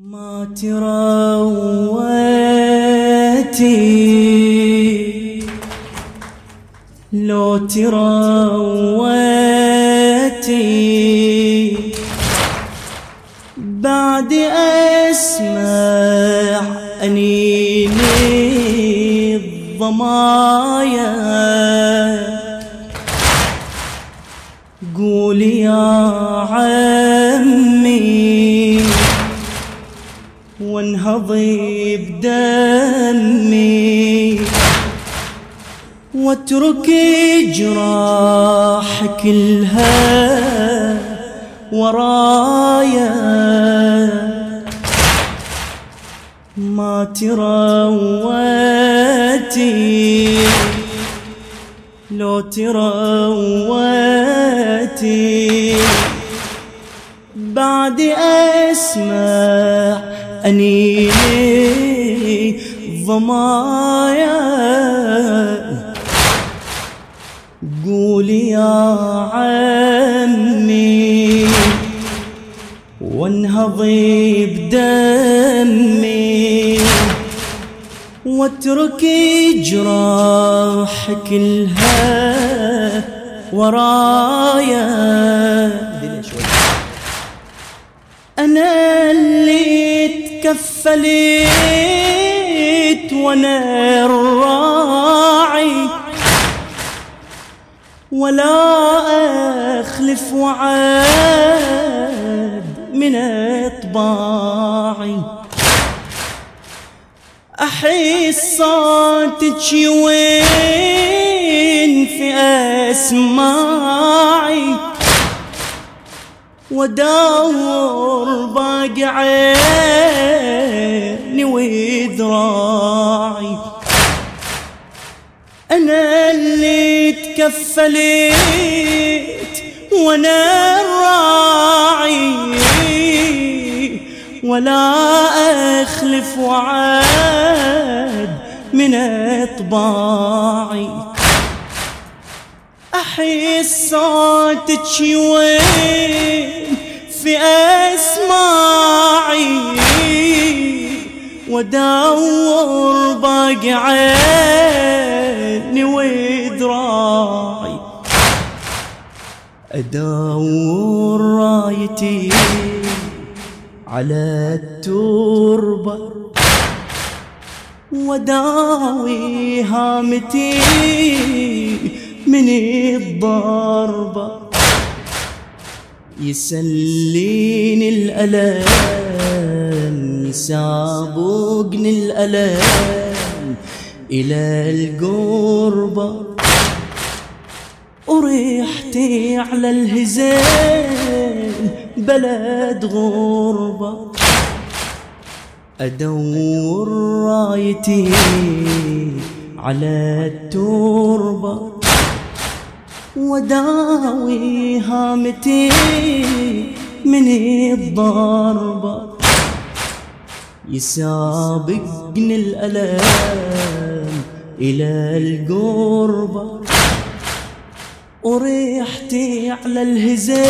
ما ترويتي لو ترويتي بعد اسمع انيني الضمايا قولي يا عمي وانهضي بدمي. واترك جراح كلها ورايا ما تروتي. لو تروتي. بعد أسمع انيني ضمايا قولي يا عمي وانهضي بدمي واتركي جراح كلها ورايا. أنا اللي تكفلت وأنا الراعي ولا أخلف وعاد من إطباعي. احس صوتك وين في أسماعي؟ ودور باقي عيني وذراعي. أنا اللي تكفلت وأنا الراعي. ولا أخلف وعاد من إطباعي. احس صوتك وين في أسماعي ودور باقي عيني وذراعي أدور رايتي على التربة وداوي هامتي من الضربة. يسليني الألم يسابقني الألم إلى القربة. وريحتي على الهزال بلد غربة. أدور رايتي على التربة. وداوي هامتي من الضربة يسابقني الألم إلى القربة وريحتي على الهزيل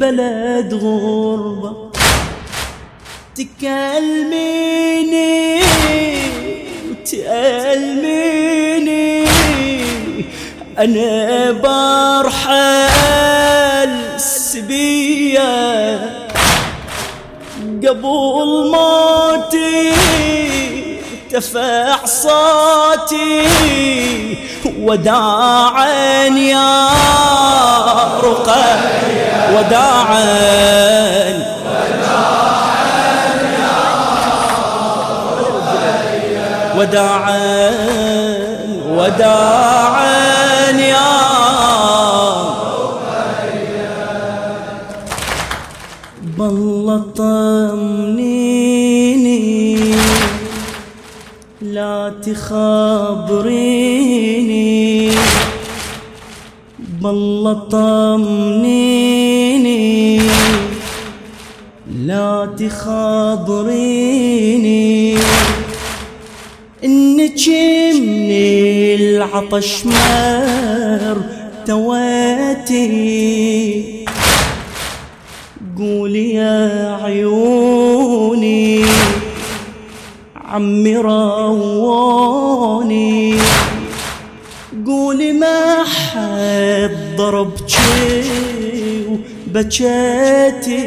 بلد غربة تكلميني وتألميني. أنا برحل سبية. قبل موتي ارتفع صوتي وداعا يا رقية وداعا وداعا وداعا طمنيني لا تخبريني بالله طمنيني. لا تخبريني انك من العطش مر تواتي. قولي يا عيوني عم رووني قولي ما حد ضربتي وبكيتي.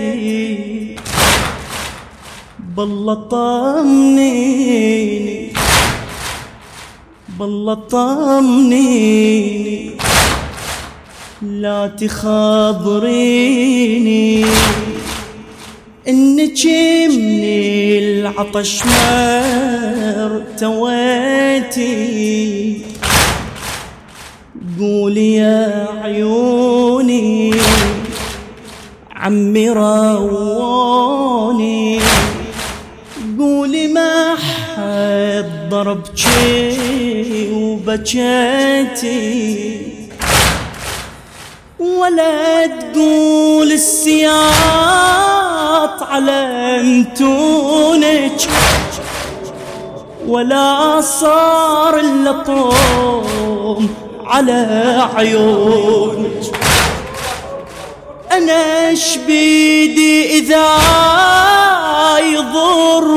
بالله طمنيني بالله طمنيني. لا تخبريني إنك من العطش مرتويتي قولي يا عيوني عمي رووني قولي ما حد ضربك وبكيتي ولا تقول السياط على متونك ولا صار اللطوم على عيونك أنا بيدي إذا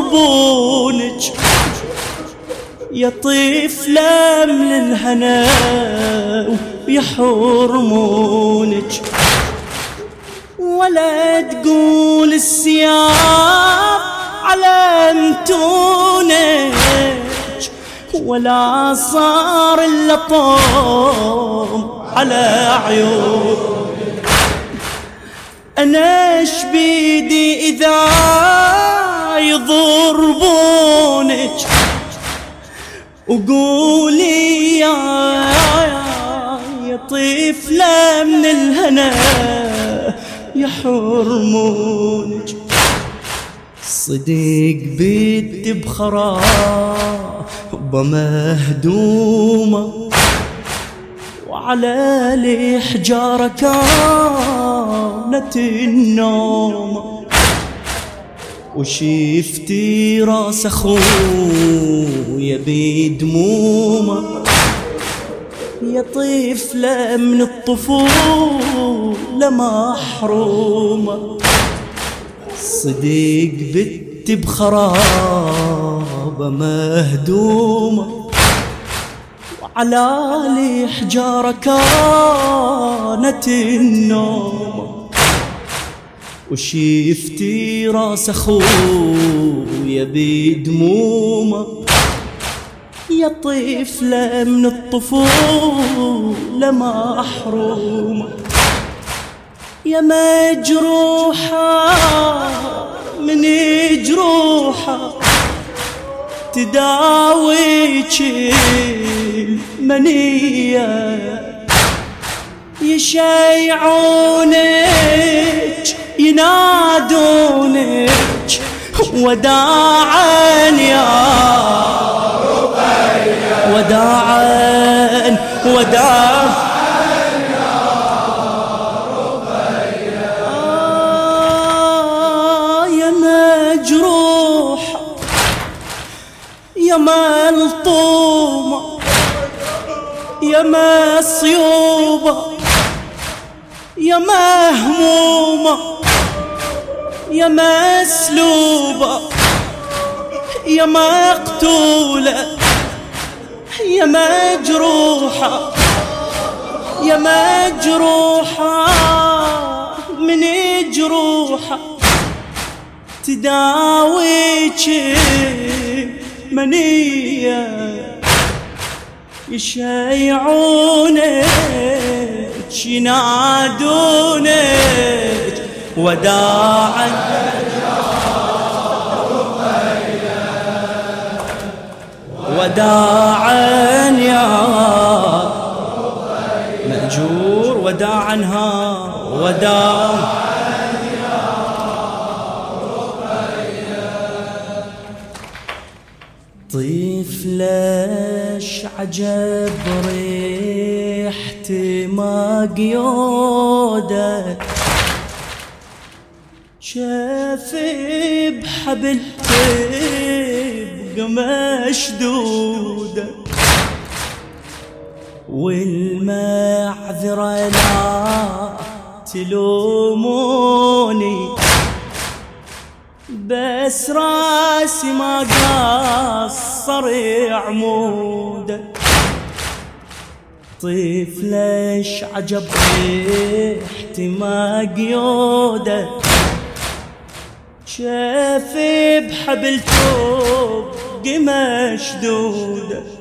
يضربونك يا طفلة من الهنا ويحرمونك ولا تقول السياق على متونك ولا صار اللطم على عيونك. أنا بيدي إذا يضربونك وقولي يا طفلة من الهنا. يحرمونك صديق بيت بخراب مهدومة. وعلى الحجارة كانت النومة. وشفتي راس أخويا بدمومه يا طفلة من الطفولة محرومة. صديق بت بخرابة مهدومة. وعلى الحجارة كانت النومة. وشفتي راس أخويا بدمومة. يا طفلة من الطفولة محرومة يا مجروحة من جروحة تداويك المنية. يشيعونك ينادونك وداعا يا وداعا وداعا آه يا مجروح يا ملطومة يا مصيوبة يا مهمومة يا مسلوبة يا مقتولة يا مجروحة يا مجروحة من جروحة تداويك منية يشيعونك ينادونك وداعا. وداعا. وداعا ها وداعا طفلش عجب ريحتي ما قيودك شافي بحبل تبقى مشدودة والمعذرة لا تلوموني. بس راسي ما قصر عموده طفلش عجب ريحتي ما قيوده شافي بحبل توب مشدوده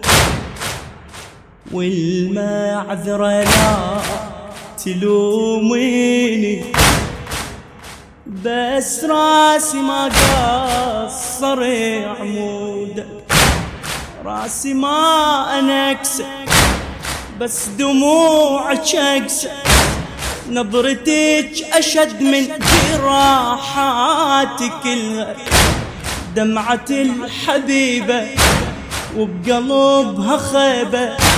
والمعذرة لا تلوميني. بس راسي ما قصر عموده راسي ما انكسه بس دموعك اكسه نظرتك أشد من جراحاتك كلها دمعة الحبيبة وبقلبها خيبة.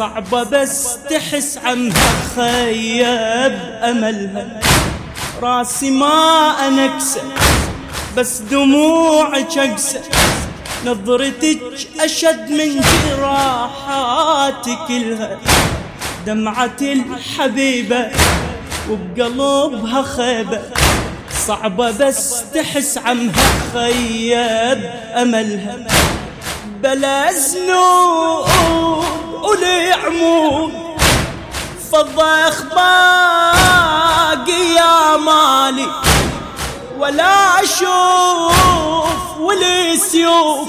صعبة بس تحس عنها خيب أملها راسي ما أنكسه بس دموعك أقسى نظرتك أشد من جراحاتك كلها. دمعة الحبيبة وبقلبها خيبة صعبة بس تحس عنها خيب أملها بلا زنوب ولي عمود فضخ باقي يا مالي. ولا أشوف ولي سيوف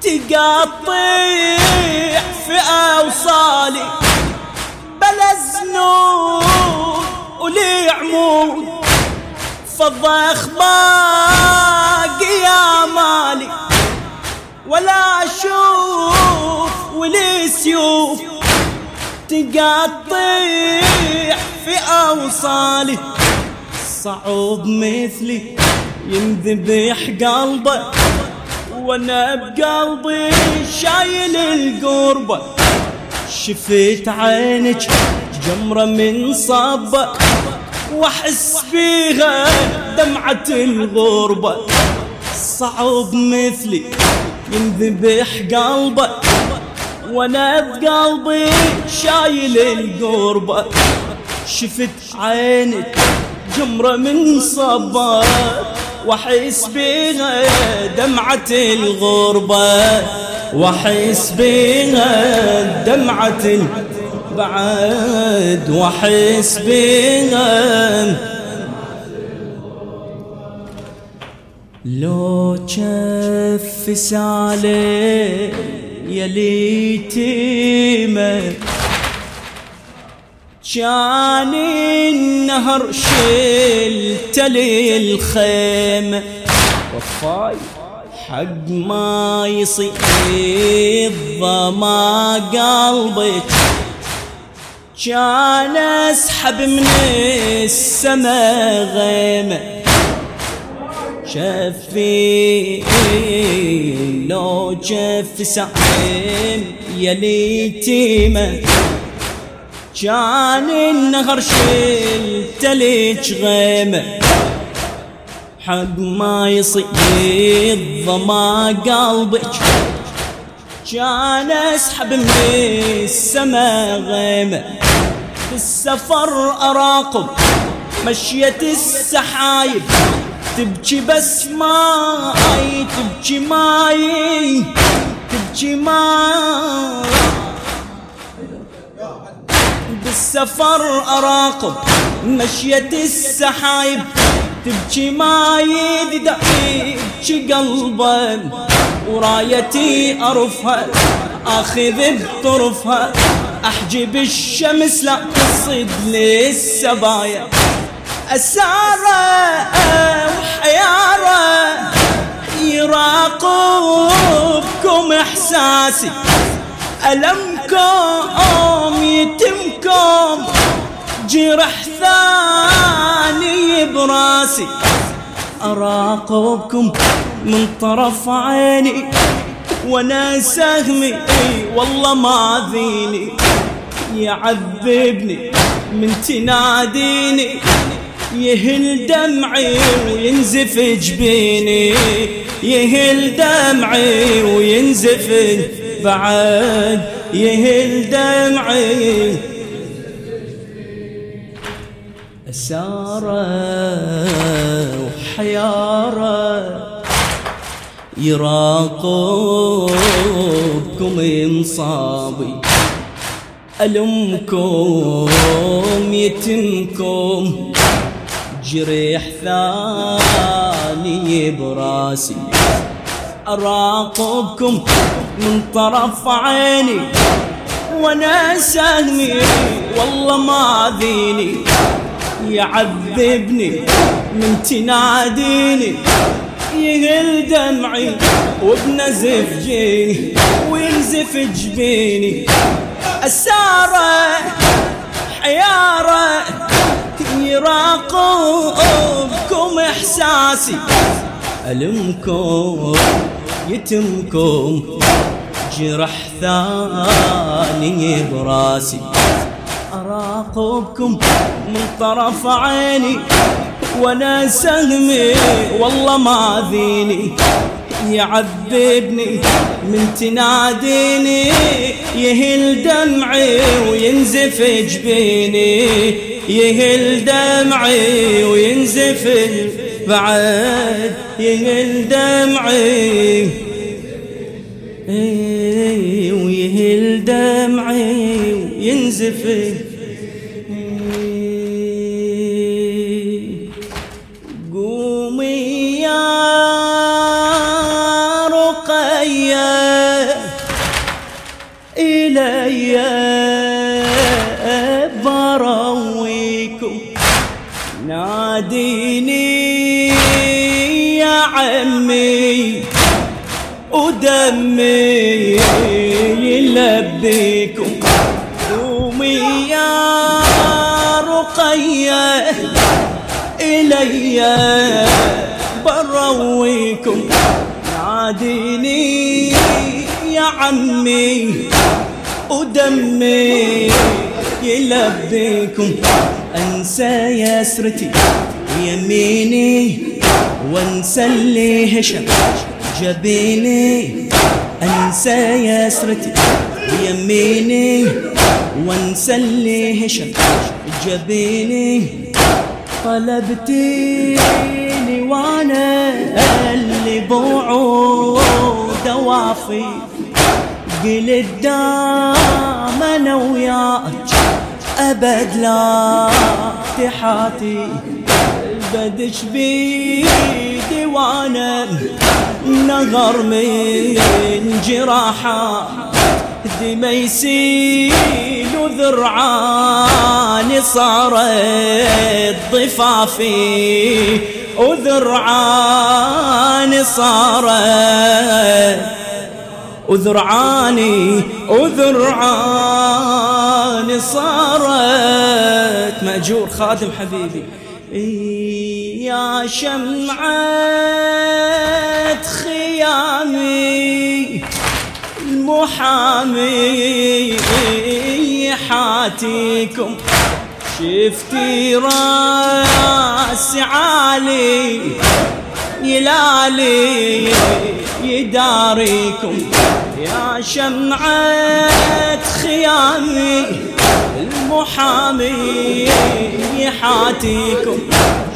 تقطع في أوصالي. بلا زنوب ولي عمود فضخ باقي يا مالي. ولا أشوف ولي سيوف تقطع في أوصالي. صعوب مثلي ينذبح قلبه وأنا بقلبي شايل القربة. شفت عينك جمرة من صبة وأحس بيها دمعة الغربة. صعب مثلي ينذبح قلبه وأنا بقلبي شايل القربة. شفت عينك جمرة من صبا وأحس بيها دمعة الغربة. وأحس بيها دمعة بعد وأحس بيها لو جف سالي يا ليتيمه. كان النهر شلت لي الخيمة وفاي حق ما يصير ضما قلبك كان أسحب من السما غيمة. شفي لو جف سعيم يا ليتيمه كان النهر شلت ليج غيمة. حق ما يصيد ضما قلبك. كان اسحب من السما غيمة. بالسفر أراقب مشية السحايب. تبكي بس ماي تبكي ماي تبكي ماي. بالسفر أراقب مشية السحايب تبكي ما تبكي قلبا. ورايتي أرفها أخذ بطرفها. أحجب الشمس لا تصد لي السبايا أسارة وحيارة يراقبكم إحساسي. ألمكم يتمكم جرح ثاني براسي. أراقبكم من طرف عيني وأنا سهمي والله ما ذيني يعذبني من تناديني. يهل دمعي وينزف جبيني. يهل دمعي وينزف بعد. يهل دمعي. أسارة حيارة يراقبكم مصابي ألمكم يتمكم. جريح ثاني براسي. أراقبكم من طرف عيني وأنا سهمي والله ما ذيني يعذبني من تناديني. يهل دمعي وبنزف جيني وينزف جبيني. أسارة حيارة يراقبكم إحساسي. ألمكم يتمكم جرح ثاني براسي. أراقبكم من طرف عيني وأنا سهمي والله ما ذيني يعذبني من تناديني يهل دمعي وينزف جبيني. يهل دمعي وينزف بعد يهل دمعي. ويهل دمعي وينزف قومي يا رقية إلي ناديني يا عمي ودمي يلبيكم قومي يا رقية إلي برويكم ناديني يا عمي ودمي يلبيكم أنسى يسرتي يميني وانسى اللي هشم. جبيني انسى يسرتي بيميني وانسى اللي هشم. جبيني طلبتيني وأنا اللي بوعود وافي. قلت دام أنا وياك. أبد لا تحاتي بدش بيدي وأنا نغر من جراحة. دمي يسيل وذرعاني صارت ضفافي. وذرعاني صارت وذرعاني وذرعاني صارت مأجور خادم حبيبي. يا شمعة خيامي المحامي حاتيكم. شفتي راس عالي. يلالي يداريكم. يا شمعة خيامي المحامي حاتيكم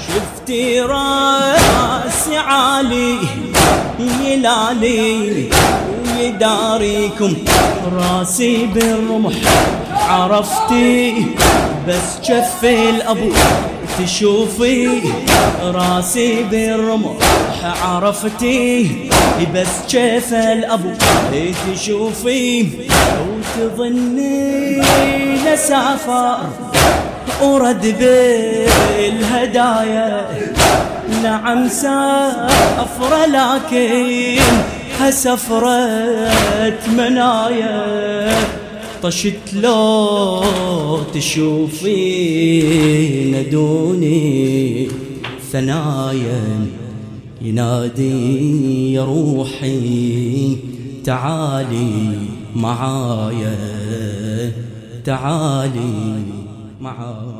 شفتي راسي عالي يلالي ويداريكم. راسي بالرمح عرفتي بس جف الأبو تشوفي راسي بالرمح عرفتي بس كيف الأبو؟ تشوفي وتظني لسافر؟ ورد بالهدايا. نعم سافرة لكن هسفرة منايا. طشت لو تشوفي ندوني ثنايا ينادي يا روحي تعالي معايا تعالي معايا.